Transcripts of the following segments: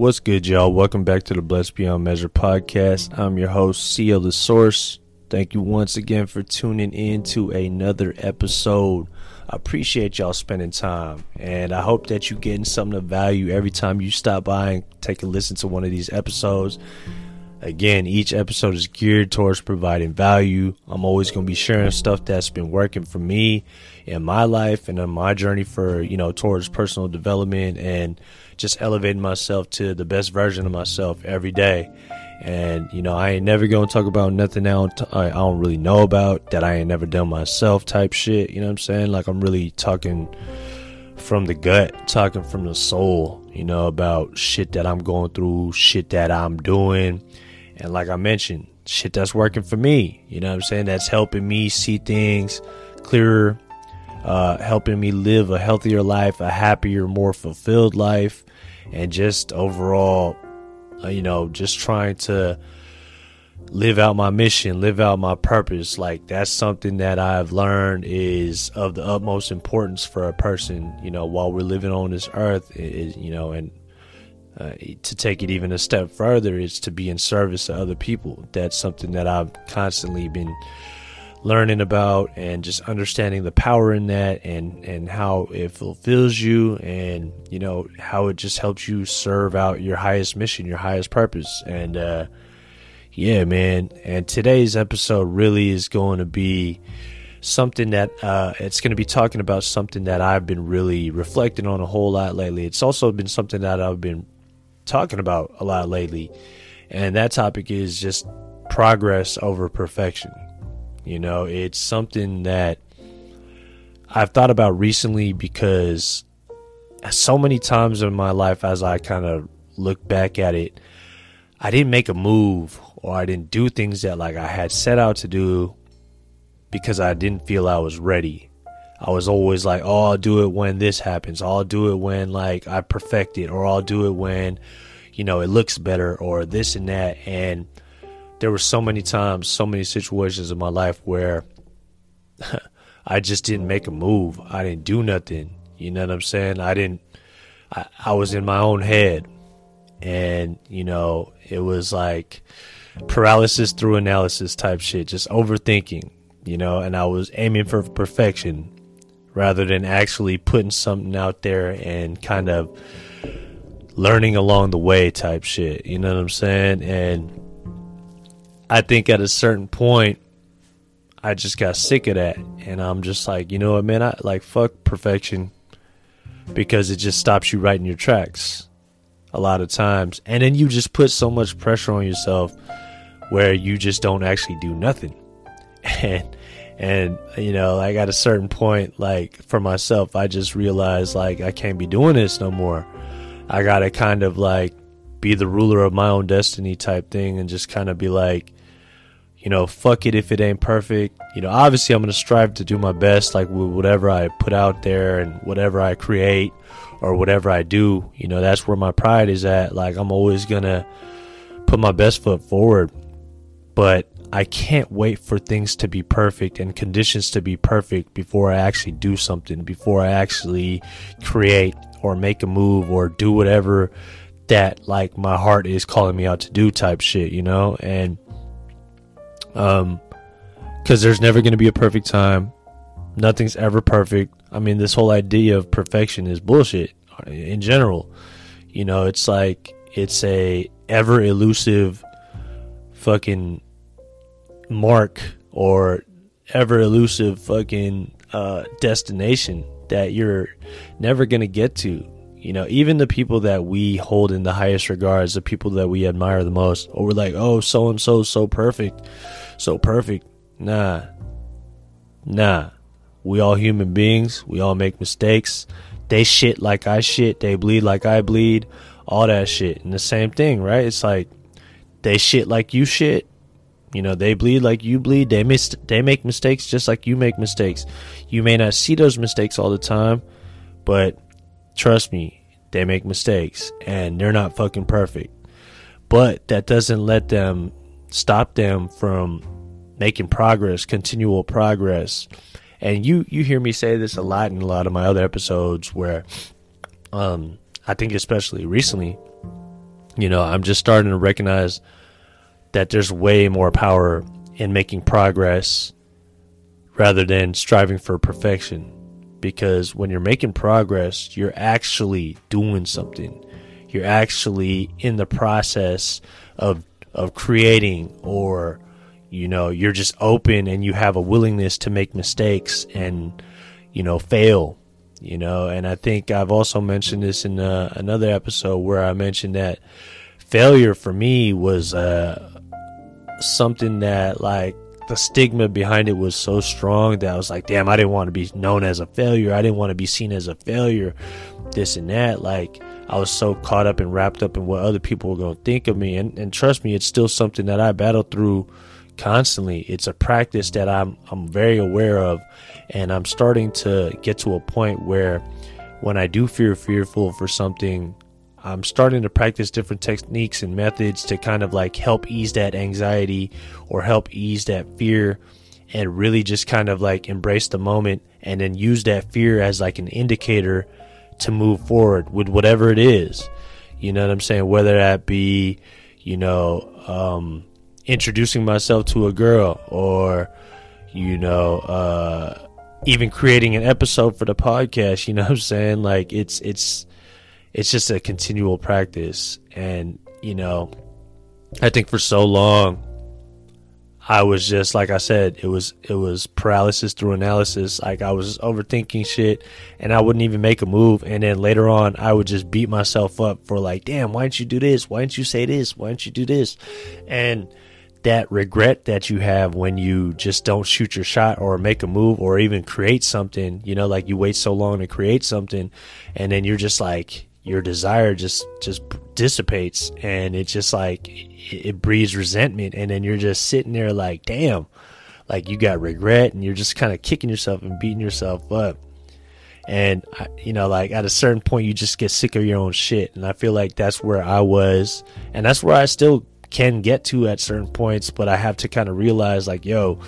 What's good, y'all? Welcome back to the Blessed Beyond Measure podcast. I'm your host, CEO The Source. Thank you once again for tuning in to another episode. I appreciate y'all spending time, and I hope that you're getting something of value every time you stop by and take a listen to one of these episodes. Again, each episode is geared towards providing value. I'm always going to be sharing stuff that's been working for me in my life and on my journey for, you know, towards personal development and just elevating myself to the best version of myself every day. And, you know, I ain't never to talk about nothing I don't, I don't really know about that I ain't never done myself type shit. You know what I'm saying? Like, I'm really talking from the gut, talking from the soul, you know, about shit that I'm going through, shit that I'm doing and like I mentioned, shit that's working for me. You know what I'm saying? That's helping me see things clearer, uh, helping me live a healthier life, a happier, more fulfilled life, and just overall, uh, you know, just trying to live out my mission, live out my purpose. Like that's something that I've learned is of the utmost importance for a person, you know, while we're living on this earth, is, you know, and uh, to take it even a step further is to be in service to other people. That's something that I've constantly been learning about and just understanding the power in that and and how it fulfills you and you know how it just helps you serve out your highest mission your highest purpose and uh yeah man and today's episode really is going to be something that uh, it's going to be talking about something that I've been really reflecting on a whole lot lately. It's also been something that I've been talking about a lot lately. And that topic is just progress over perfection. You know, it's something that I've thought about recently because so many times in my life, as I kind of look back at it, I didn't make a move or I didn't do things that like I had set out to do because I didn't feel I was ready. I was always like, oh, I'll do it when this happens. I'll do it when like I perfect it, or I'll do it when, you know, it looks better, or this and that. And there were so many times, so many situations in my life where I just didn't make a move. I didn't do nothing. You know what I'm saying? I didn't. I, I was in my own head, and you know, it was like paralysis through analysis type shit, just overthinking. You know, and I was aiming for perfection rather than actually putting something out there and kind of learning along the way type shit. You know what I'm saying? And I think at a certain point, I just got sick of that. And I'm just like, you know what, man? I like fuck perfection because it just stops you right in your tracks a lot of times. And then you just put so much pressure on yourself where you just don't actually do nothing. And and you know like at a certain point like for myself i just realized like i can't be doing this no more i gotta kind of like be the ruler of my own destiny type thing and just kind of be like you know fuck it if it ain't perfect. You know obviously i'm gonna strive to do my best like with whatever i put out there and whatever i create or whatever i do. You know that's where my pride is at. Like i'm always gonna put my best foot forward. But I can't wait for things to be perfect and conditions to be perfect before I actually do something, before I actually create or make a move or do whatever that like my heart is calling me out to do type shit, you know? And um cuz there's never going to be a perfect time. Nothing's ever perfect. I mean, this whole idea of perfection is bullshit in general. You know, it's like it's a ever elusive fucking mark or ever elusive fucking uh, destination that you're never going to get to. You know, even the people that we hold in the highest regards, the people that we admire the most, or we're like, oh, so and so, so perfect, so perfect. Nah, nah. We all human beings. We all make mistakes. They shit like I shit. They bleed like I bleed. All that shit. And the same thing, right? It's like they shit like you shit. You know, they bleed like you bleed. They miss they make mistakes just like you make mistakes. You may not see those mistakes all the time, but trust me, they make mistakes and they're not fucking perfect. But that doesn't let them stop them from making progress, continual progress. And you you hear me say this a lot in a lot of my other episodes where um I think especially recently you know, I'm just starting to recognize that there's way more power in making progress rather than striving for perfection. Because when you're making progress, you're actually doing something. You're actually in the process of of creating or you know, you're just open and you have a willingness to make mistakes and you know, fail you know and i think i've also mentioned this in uh, another episode where i mentioned that failure for me was uh, something that like the stigma behind it was so strong that i was like damn i didn't want to be known as a failure. I didn't want to be seen as a failure. This and that like i was so caught up and wrapped up in what other people were going to think of me. And, and trust me it's still something that i battle through constantly. It's a practice that i'm i'm very aware of. And I'm starting to get to a point where when I do feel fearful for something, I'm starting to practice different techniques and methods to kind of like help ease that anxiety or help ease that fear and really just kind of like embrace the moment and then use that fear as like an indicator to move forward with whatever it is. You know what I'm saying? Whether that be, you know, um, introducing myself to a girl or, you know, uh, even creating an episode for the podcast, you know what I'm saying? Like it's it's it's just a continual practice and you know, I think for so long I was just like I said, it was it was paralysis through analysis. Like I was overthinking shit and I wouldn't even make a move and then later on I would just beat myself up for like, damn, why didn't you do this? Why didn't you say this? Why didn't you do this? And that regret that you have when you just don't shoot your shot or make a move or even create something, you know, like you wait so long to create something and then you're just like your desire just just dissipates and it just like it, it breeds resentment and then you're just sitting there like, damn, like you got regret and you're just kind of kicking yourself and beating yourself up. And you know, like at a certain point, you just get sick of your own shit, and I feel like that's where I was, and that's where I still can get to at certain points, but I have to kind of realize like, yo,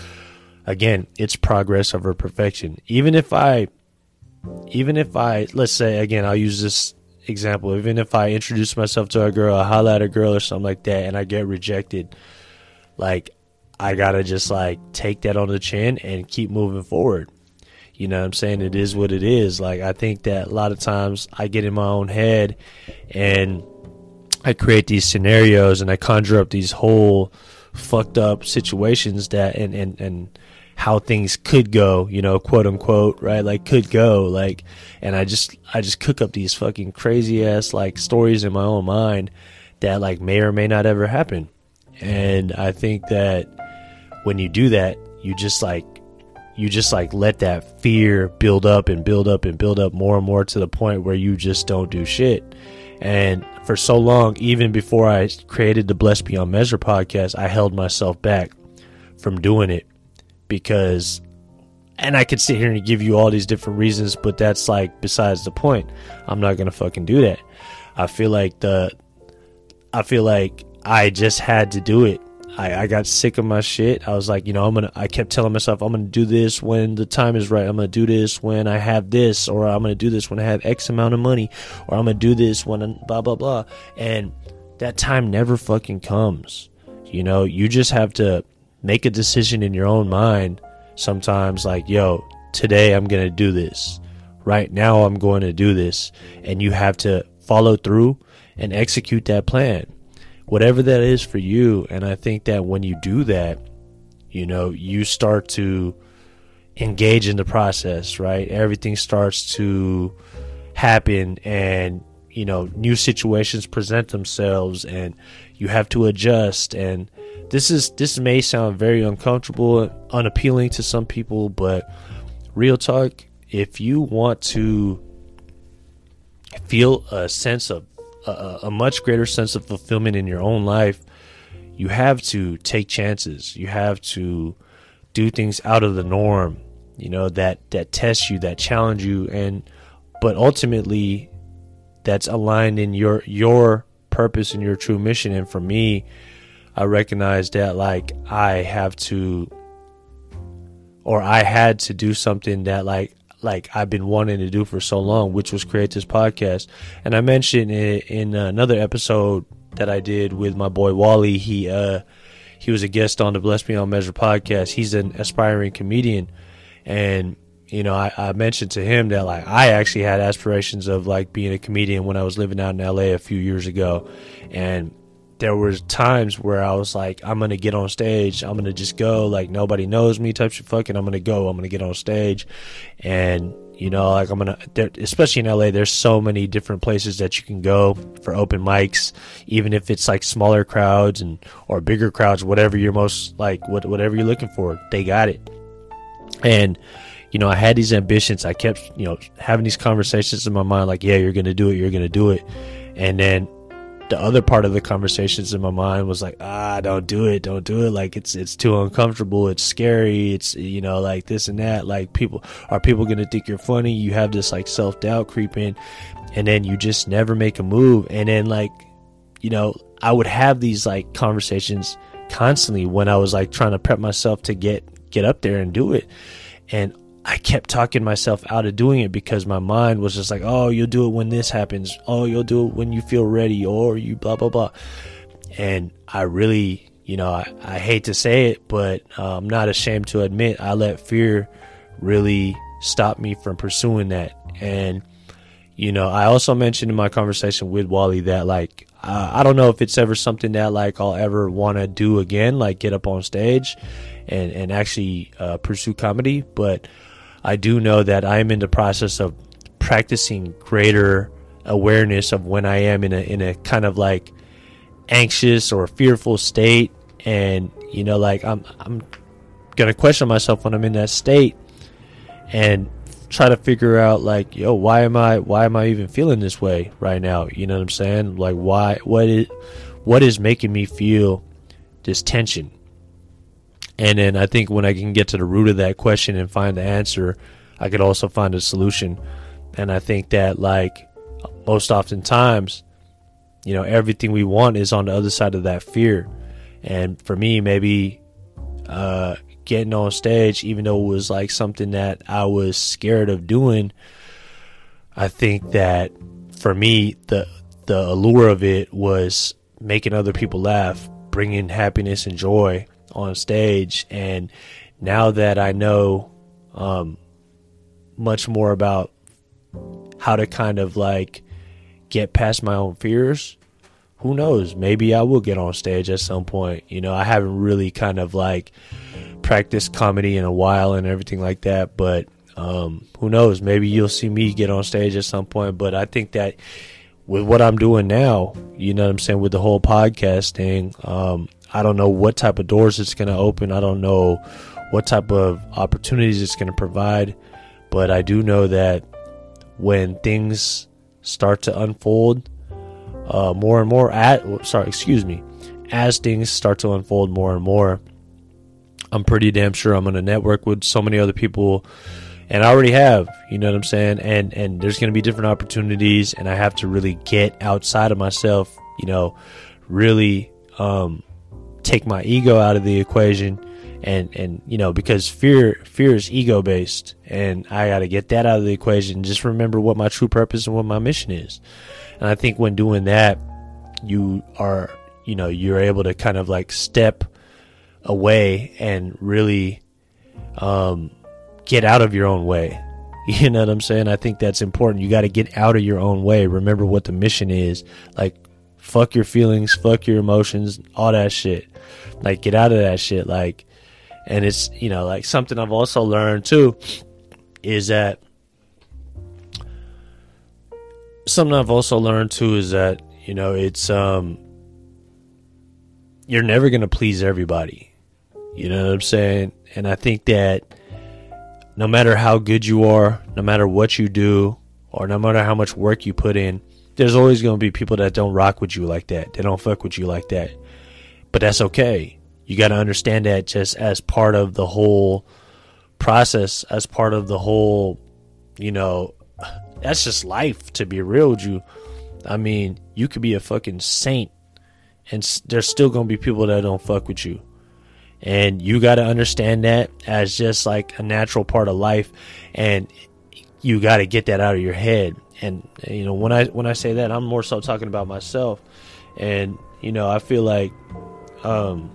again, it's progress over perfection. Even if I, even if I, let's say again, I'll use this example. Even if I introduce myself to a girl, I holla at a girl or something like that, and I get rejected, like I gotta just like take that on the chin and keep moving forward. You know what I'm saying? It is what it is. Like I think that a lot of times I get in my own head and I create these scenarios and I conjure up these whole fucked up situations that and and and how things could go, you know, quote unquote, right? Like could go, like, and I just I just cook up these fucking crazy ass like stories in my own mind that like may or may not ever happen. And I think that when you do that, you just like you just like let that fear build up and build up and build up more and more to the point where you just don't do shit. And for so long, even before I created the Blessed Beyond Measure podcast, I held myself back from doing it because, and I could sit here and give you all these different reasons, but that's like besides the point. I'm not to fucking do that. I feel like the, I feel like I just had to do it I, I got sick of my shit. I was like, you know, I'm gonna. I kept telling myself, I'm gonna do this when the time is right. I'm gonna do this when I have this, or I'm gonna do this when I have X amount of money, or I'm gonna do this when I'm blah blah blah. And that time never fucking comes. You know, you just have to make a decision in your own mind. Sometimes, like, yo, today I'm gonna do this. Right now, I'm going to do this, and you have to follow through and execute that plan whatever that is for you. And I think that when you do that, you know, you start to engage in the process, right? Everything starts to happen and, you know, new situations present themselves and you have to adjust and this is this may sound very uncomfortable, unappealing to some people, but real talk, if you want to feel a sense of a, a much greater sense of fulfillment in your own life, you have to take chances. You have to do things out of the norm, you know, that that test you, that challenge you and but ultimately that's aligned in your your purpose and your true mission and for me I recognize that like I have to or I had to do something that like like I've been wanting to do for so long, which was create this podcast. And I mentioned it in another episode that I did with my boy Wally. He uh he was a guest on the Blessed Beyond Measure podcast. He's an aspiring comedian, and you know I, I mentioned to him that like I actually had aspirations of like being a comedian when I was living out in LA a few years ago, and there were times where I was like, I'm gonna get on stage, I'm gonna just go, like nobody knows me, type shit. Fucking, I'm gonna go, I'm gonna get on stage, and you know, like I'm gonna, especially in LA, there's so many different places that you can go for open mics, even if it's like smaller crowds and or bigger crowds, whatever you're most like, what whatever you're looking for, they got it. And you know, I had these ambitions. I kept, you know, having these conversations in my mind, like, yeah, you're gonna do it, you're gonna do it, and then the other part of the conversations in my mind was like, ah, don't do it, don't do it. Like it's it's too uncomfortable, it's scary, it's you know like this and that. Like people are people gonna think you're funny? You have this like self doubt creeping, and then you just never make a move. And then like, you know, I would have these like conversations constantly when I was like trying to prep myself to get get up there and do it. And I kept talking myself out of doing it because my mind was just like, oh, you'll do it when this happens. Oh, you'll do it when you feel ready, or you blah, blah, blah. And I really, you know, I, I hate to say it, but uh, I'm not ashamed to admit I let fear really stop me from pursuing that. And, you know, I also mentioned in my conversation with Wally that, like, uh, I don't know if it's ever something that, like, I'll ever want to do again, like, get up on stage and, and actually uh, pursue comedy, but I do know that I'm in the process of practicing greater awareness of when I am in a in a kind of like anxious or fearful state. And you know like I'm I'm going to question myself when I'm in that state and try to figure out like yo why am I why am I even feeling this way right now? You know what I'm saying? Like why what is what is making me feel this tension and then I think when I can get to the root of that question and find the answer, I could also find a solution. And I think that like most oftentimes, you know, everything we want is on the other side of that fear. And for me, maybe uh, getting on stage, even though it was like something that I was scared of doing, I think that for me, the the allure of it was making other people laugh, bringing happiness and joy, on stage. And now that I know um, much more about how to kind of like get past my own fears, who knows? Maybe I will get on stage at some point. You know, I haven't really kind of like practiced comedy in a while and everything like that, but um, who knows? Maybe you'll see me get on stage at some point. But I think that with what I'm doing now, you know what I'm saying, with the whole podcast thing, um, I don't know what type of doors it's going to open. I don't know what type of opportunities it's going to provide. But I do know that when things start to unfold uh, more and more, at sorry, excuse me, as things start to unfold more and more, I'm pretty damn sure I'm going to network with so many other people and I already have, you know what I'm saying? And and there's going to be different opportunities and I have to really get outside of myself, you know, really um take my ego out of the equation and and you know because fear fear is ego based and I got to get that out of the equation just remember what my true purpose and what my mission is. And I think when doing that you are you know you're able to kind of like step away and really um get out of your own way. You know what I'm saying? I think that's important. You got to get out of your own way. Remember what the mission is. Like fuck your feelings fuck your emotions all that shit like, get out of that shit. Like, and it's, you know, like something I've also learned too is that something I've also learned too is that, you know, it's, um, you're never to please everybody. You know what I'm saying? And I think that no matter how good you are, no matter what you do, or no matter how much work you put in, there's always going to be people that don't rock with you like that. They don't fuck with you like that. But that's okay. You got to understand that just as part of the whole process, as part of the whole, you know, that's just life to be real with you. I mean, you could be a fucking saint and there's still going to be people that don't fuck with you. And you got to understand that as just like a natural part of life and you got to get that out of your head. And you know, when I when I say that, I'm more so talking about myself And you know, I feel like um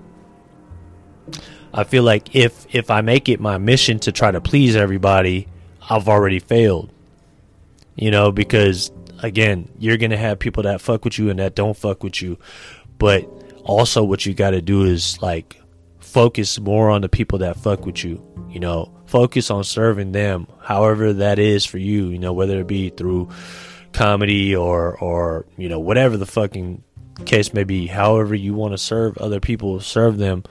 I feel like if if I make it my mission to try to please everybody, I've already failed. You know, because again, you're gonna have people that fuck with you and that don't fuck with you. But also what you gotta do is like focus more on the people that fuck with you. You know, focus on serving them, however that is for you, you know, whether it be through comedy or or, you know, whatever the fucking case may be, however you want to serve other people, serve them.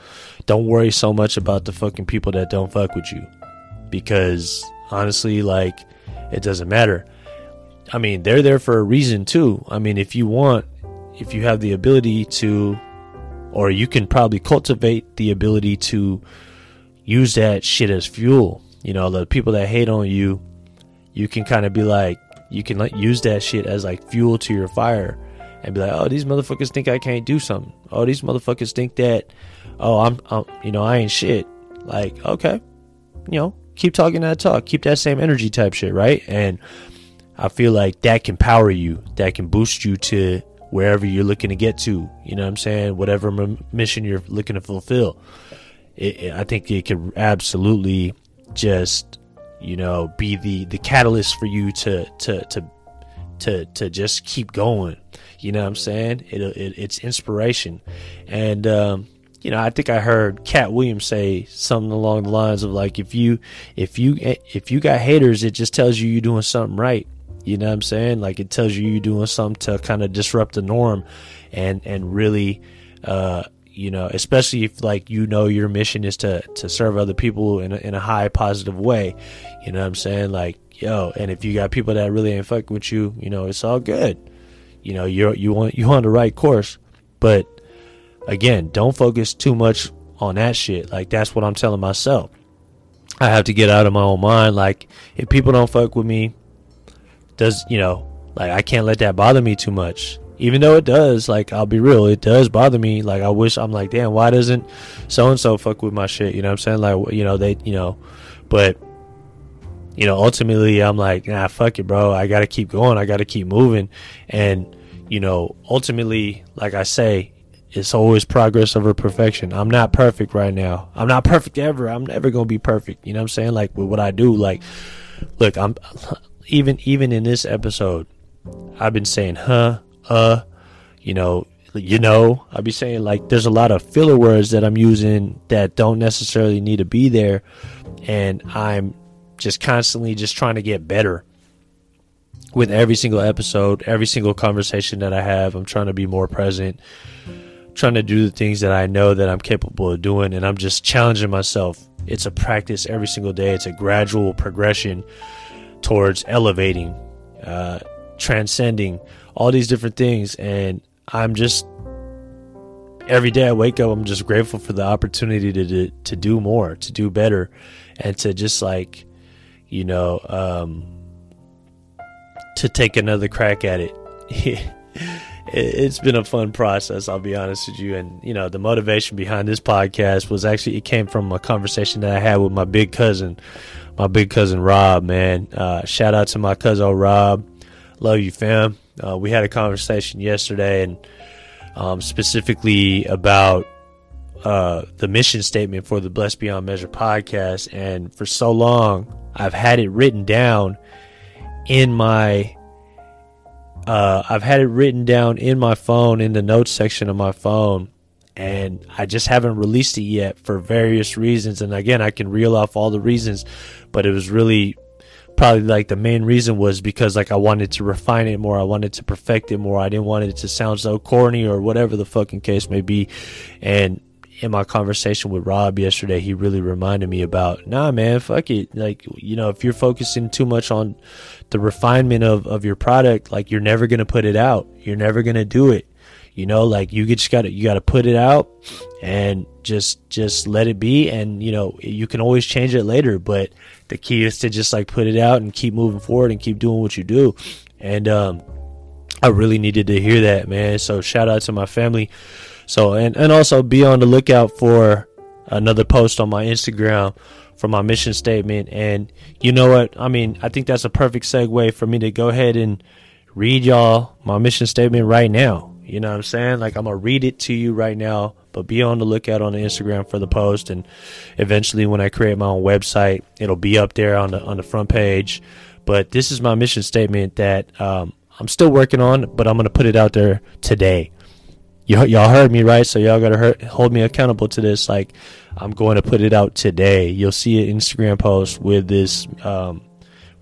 Don't worry so much about the fucking people that don't fuck with you. Because honestly, like, it doesn't matter. I mean, they're there for a reason too. I mean, if you want, if you have the ability to, or you can probably cultivate the ability to use that shit as fuel. You know, the people that hate on you, you can kind of be like, you can use that shit as like fuel to your fire and be like, oh, these motherfuckers think I can't do something. Oh, these motherfuckers think that, oh, I'm, I'm you know, I ain't shit. Like, okay, you know, keep talking that talk, keep that same energy type shit, right? And I feel like that can power you, that can boost you to wherever you're looking to get to. You know what I'm saying? Whatever mission you're looking to fulfill. It, I think it could absolutely just, you know, be the the catalyst for you to to to to to just keep going. You know what I'm saying? It, it it's inspiration, and um, you know I think I heard Katt Williams say something along the lines of like if you if you if you got haters, it just tells you you're doing something right. You know what I'm saying? Like it tells you you're doing something to kind of disrupt the norm, and and really. Uh, you know, especially if like you know your mission is to to serve other people in a, in a high positive way. You know what I'm saying? Like, yo, and if you got people that really ain't fucking with you, you know, it's all good. You know, you're you want you on the right course, but again, don't focus too much on that shit. Like that's what I'm telling myself. I have to get out of my own mind. Like if people don't fuck with me, does you know, like I can't let that bother me too much even though it does like i'll be real it does bother me. Like i wish i'm like damn why doesn't so and so fuck with my shit? You know what i'm saying? Like you know they you know but you know ultimately i'm like nah fuck it bro. I gotta keep going. I gotta keep moving. And you know ultimately like i say it's always progress over perfection. I'm not perfect right now. I'm not perfect ever. I'm never gonna be perfect. You know what i'm saying? Like with what i do like look i'm even even in this episode i've been saying huh uh, you know, you know, I'll be saying like there's a lot of filler words that I'm using that don't necessarily need to be there, and I'm just constantly just trying to get better with every single episode, every single conversation that I have. I'm trying to be more present, trying to do the things that I know that I'm capable of doing, and I'm just challenging myself. It's a practice every single day. It's a gradual progression towards elevating, uh, transcending all these different things. And I'm just every day I wake up, I'm just grateful for the opportunity to to, to do more, to do better, and to just like, you know, um, to take another crack at it. it's been a fun process, I'll be honest with you. And you know, the motivation behind this podcast was actually it came from a conversation that I had with my big cousin, my big cousin Rob. Man, uh, shout out to my cousin Rob. Love you, fam. Uh, we had a conversation yesterday, and um, specifically about uh, the mission statement for the Blessed Beyond Measure podcast. And for so long, I've had it written down in my. Uh, I've had it written down in my phone in the notes section of my phone, and I just haven't released it yet for various reasons. And again, I can reel off all the reasons, but it was really probably like the main reason was because like I wanted to refine it more. I wanted to perfect it more. I didn't want it to sound so corny or whatever the fucking case may be. And in my conversation with Rob yesterday, he really reminded me about, nah, man, fuck it. Like, you know, if you're focusing too much on the refinement of, of your product, like you're never going to put it out. You're never going to do it. You know, like you just got to, you got to put it out and just, just let it be. And, you know, you can always change it later, but the key is to just like put it out and keep moving forward and keep doing what you do. And um, I really needed to hear that, man. So shout out to my family. So and and also be on the lookout for another post on my Instagram for my mission statement. And you know what? I mean, I think that's a perfect segue for me to go ahead and read y'all my mission statement right now. You know what I'm saying? Like I'm gonna read it to you right now, but be on the lookout on the Instagram for the post, and eventually when I create my own website, it'll be up there on the on the front page. But this is my mission statement that um, I'm still working on, but I'm gonna put it out there today. Y'all heard me right, so y'all gotta hurt, hold me accountable to this. Like I'm going to put it out today. You'll see an Instagram post with this um,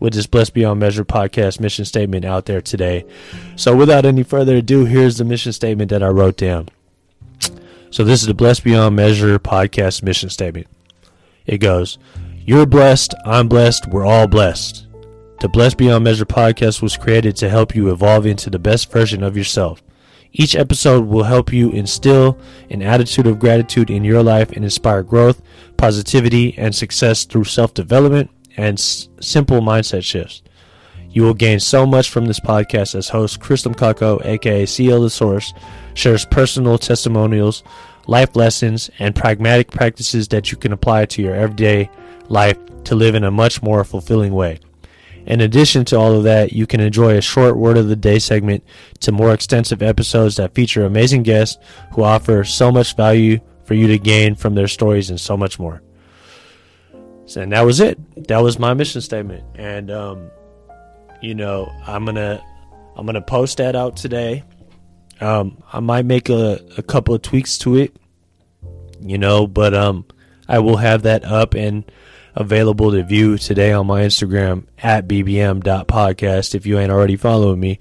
with this Blessed Beyond Measure podcast mission statement out there today. So, without any further ado, here's the mission statement that I wrote down. So, this is the Blessed Beyond Measure podcast mission statement. It goes, You're blessed, I'm blessed, we're all blessed. The Blessed Beyond Measure podcast was created to help you evolve into the best version of yourself. Each episode will help you instill an attitude of gratitude in your life and inspire growth, positivity, and success through self development and s- simple mindset shifts. You will gain so much from this podcast as host Chris Kako, aka CL The Source, shares personal testimonials, life lessons, and pragmatic practices that you can apply to your everyday life to live in a much more fulfilling way. In addition to all of that, you can enjoy a short word of the day segment to more extensive episodes that feature amazing guests who offer so much value for you to gain from their stories and so much more. So, and that was it. That was my mission statement. And um, you know, I'm gonna I'm gonna post that out today. Um, I might make a, a couple of tweaks to it, you know, but um, I will have that up and available to view today on my Instagram at bbm.podcast if you ain't already following me.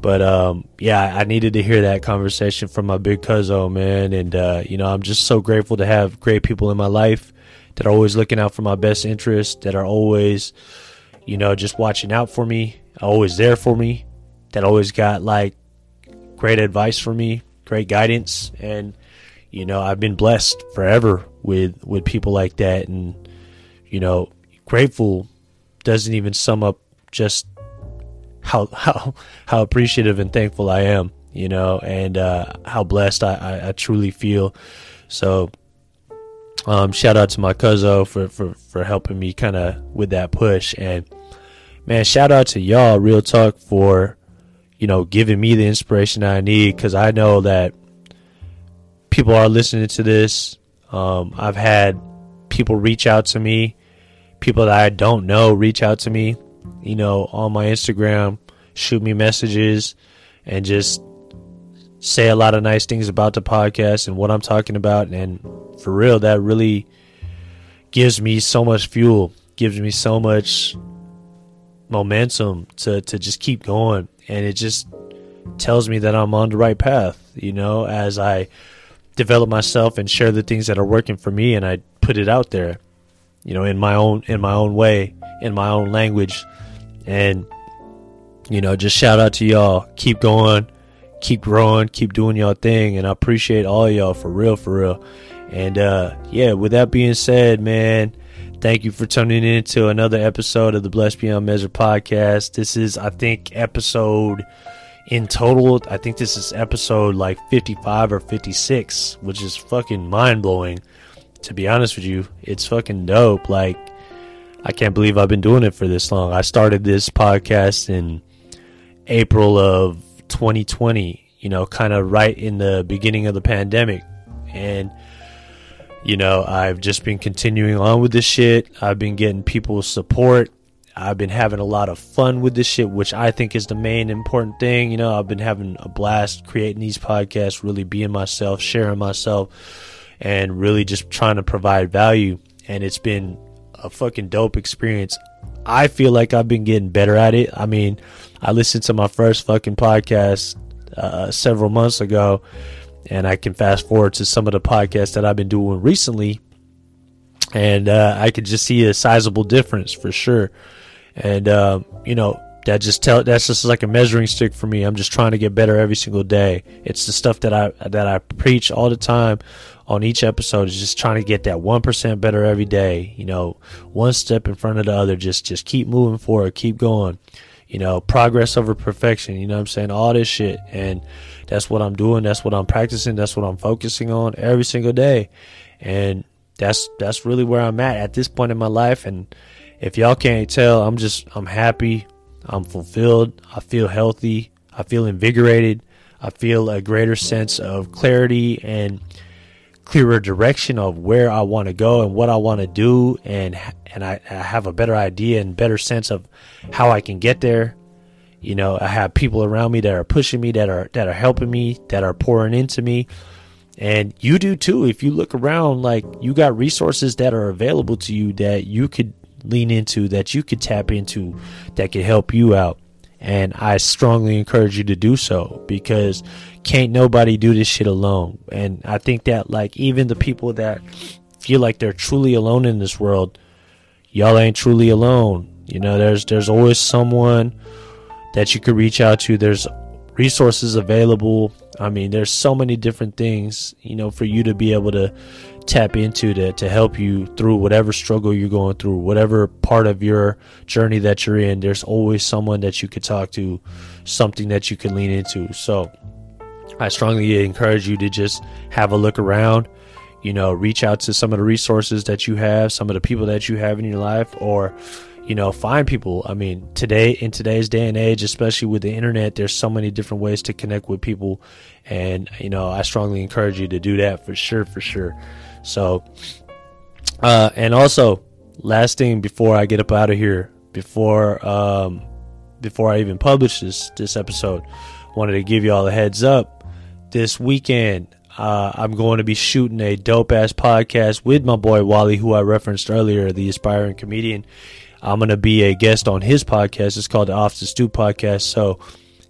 But um, yeah, I needed to hear that conversation from my big cousin, man, and uh, you know, I'm just so grateful to have great people in my life that are always looking out for my best interest, that are always, you know, just watching out for me, always there for me, that always got like great advice for me, great guidance, and you know, I've been blessed forever with with people like that, and you know, grateful doesn't even sum up just how how how appreciative and thankful I am, you know, and uh, how blessed I, I, I truly feel. So um, shout out to my cousin for, for, for helping me kind of with that push. And man, shout out to y'all, real talk, for, you know, giving me the inspiration I need. Cause I know that people are listening to this. Um, I've had people reach out to me, people that I don't know reach out to me, you know, on my Instagram, shoot me messages and just say a lot of nice things about the podcast and what I'm talking about. And for real, that really gives me so much fuel, gives me so much momentum to, to just keep going. And it just tells me that I'm on the right path, you know, as I develop myself and share the things that are working for me and I put it out there, you know, in my own in my own way, in my own language. And you know, just shout out to y'all. Keep going, keep growing, keep doing y'all thing and I appreciate all y'all for real for real. And uh, yeah, with that being said, man, thank you for tuning in to another episode of the Blessed Beyond Measure podcast. This is, I think, episode in total. I think this is episode like 55 or 56, which is fucking mind blowing. To be honest with you, it's fucking dope. Like, I can't believe I've been doing it for this long. I started this podcast in April of 2020, you know, kind of right in the beginning of the pandemic. And you know, I've just been continuing on with this shit. I've been getting people's support. I've been having a lot of fun with this shit, which I think is the main important thing. You know, I've been having a blast creating these podcasts, really being myself, sharing myself, and really just trying to provide value. And it's been a fucking dope experience. I feel like I've been getting better at it. I mean, I listened to my first fucking podcast uh, several months ago and I can fast forward to some of the podcasts that I've been doing recently, and uh, I could just see a sizable difference for sure. And uh, you know, that just tell that's just like a measuring stick for me. I'm just trying to get better every single day. It's the stuff that I that I preach all the time on each episode is just trying to get that one percent better every day. You know, one step in front of the other. Just just keep moving forward, keep going. You know, progress over perfection. You know what I'm saying? All this shit and that's what I'm doing. That's what I'm practicing. That's what I'm focusing on every single day. And that's that's really where I'm at at this point in my life. And if y'all can't tell, I'm just I'm happy. I'm fulfilled. I feel healthy. I feel invigorated. I feel a greater sense of clarity and clearer direction of where I want to go and what I want to do, and and I, I have a better idea and better sense of how I can get there. You know, I have people around me that are pushing me, that are that are helping me, that are pouring into me. And you do too. If you look around, like you got resources that are available to you that you could lean into, that you could tap into, that could help you out. And I strongly encourage you to do so because can't nobody do this shit alone. And I think that like even the people that feel like they're truly alone in this world, y'all ain't truly alone. You know, there's there's always someone that you could reach out to. There's resources available. I mean, there's so many different things, you know, for you to be able to tap into to, to help you through whatever struggle you're going through, whatever part of your journey that you're in. There's always someone that you could talk to, something that you can lean into. So I strongly encourage you to just have a look around, you know, reach out to some of the resources that you have, some of the people that you have in your life, or you know, find people. I mean, today in today's day and age, especially with the internet, there's so many different ways to connect with people, and you know, I strongly encourage you to do that for sure, for sure. So, uh, and also, last thing before I get up out of here, before um, before I even publish this this episode, wanted to give you all a heads up. This weekend, uh, I'm going to be shooting a dope ass podcast with my boy Wally, who I referenced earlier, the aspiring comedian. I'm going to be a guest on his podcast. It's called the Off the Stoop podcast. So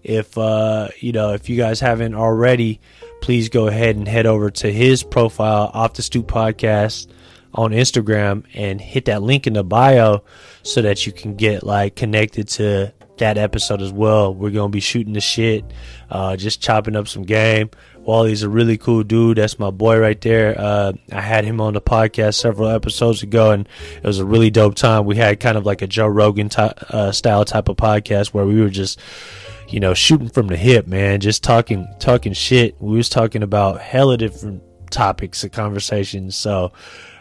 if, uh, you know, if you guys haven't already, please go ahead and head over to his profile, Off the Stoop podcast on Instagram and hit that link in the bio so that you can get like connected to that episode as well. We're gonna be shooting the shit, uh, just chopping up some game. Wally's a really cool dude. That's my boy right there. Uh, I had him on the podcast several episodes ago, and it was a really dope time. We had kind of like a Joe Rogan uh, style type of podcast where we were just, you know, shooting from the hip, man, just talking talking shit. We was talking about hella different topics of conversations. So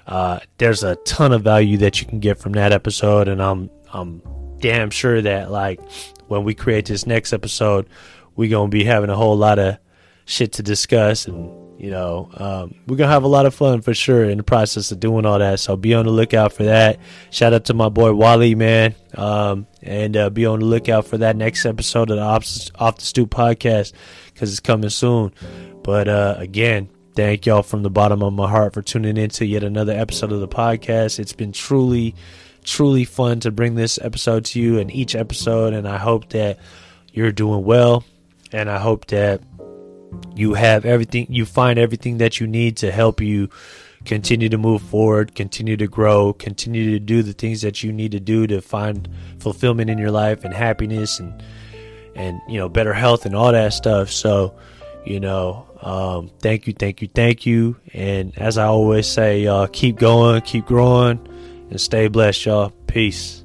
uh, there's a ton of value that you can get from that episode, and I'm I'm damn sure that like when we create this next episode, we're gonna be having a whole lot of shit to discuss and you know um, we're gonna have a lot of fun for sure in the process of doing all that. So be on the lookout for that. Shout out to my boy wally man. Um, and uh, be on the lookout for that next episode of the off, off the stoop podcast because it's coming soon. But uh, again thank y'all from the bottom of my heart for tuning in to yet another episode of the podcast. It's been truly truly fun to bring this episode to you and each episode and i hope that you're doing well and i hope that you have everything you find everything that you need to help you continue to move forward continue to grow continue to do the things that you need to do to find fulfillment in your life and happiness and and you know better health and all that stuff. So you know um, thank you thank you thank you. And as i always say y'all keep going keep growing and stay blessed y'all. Peace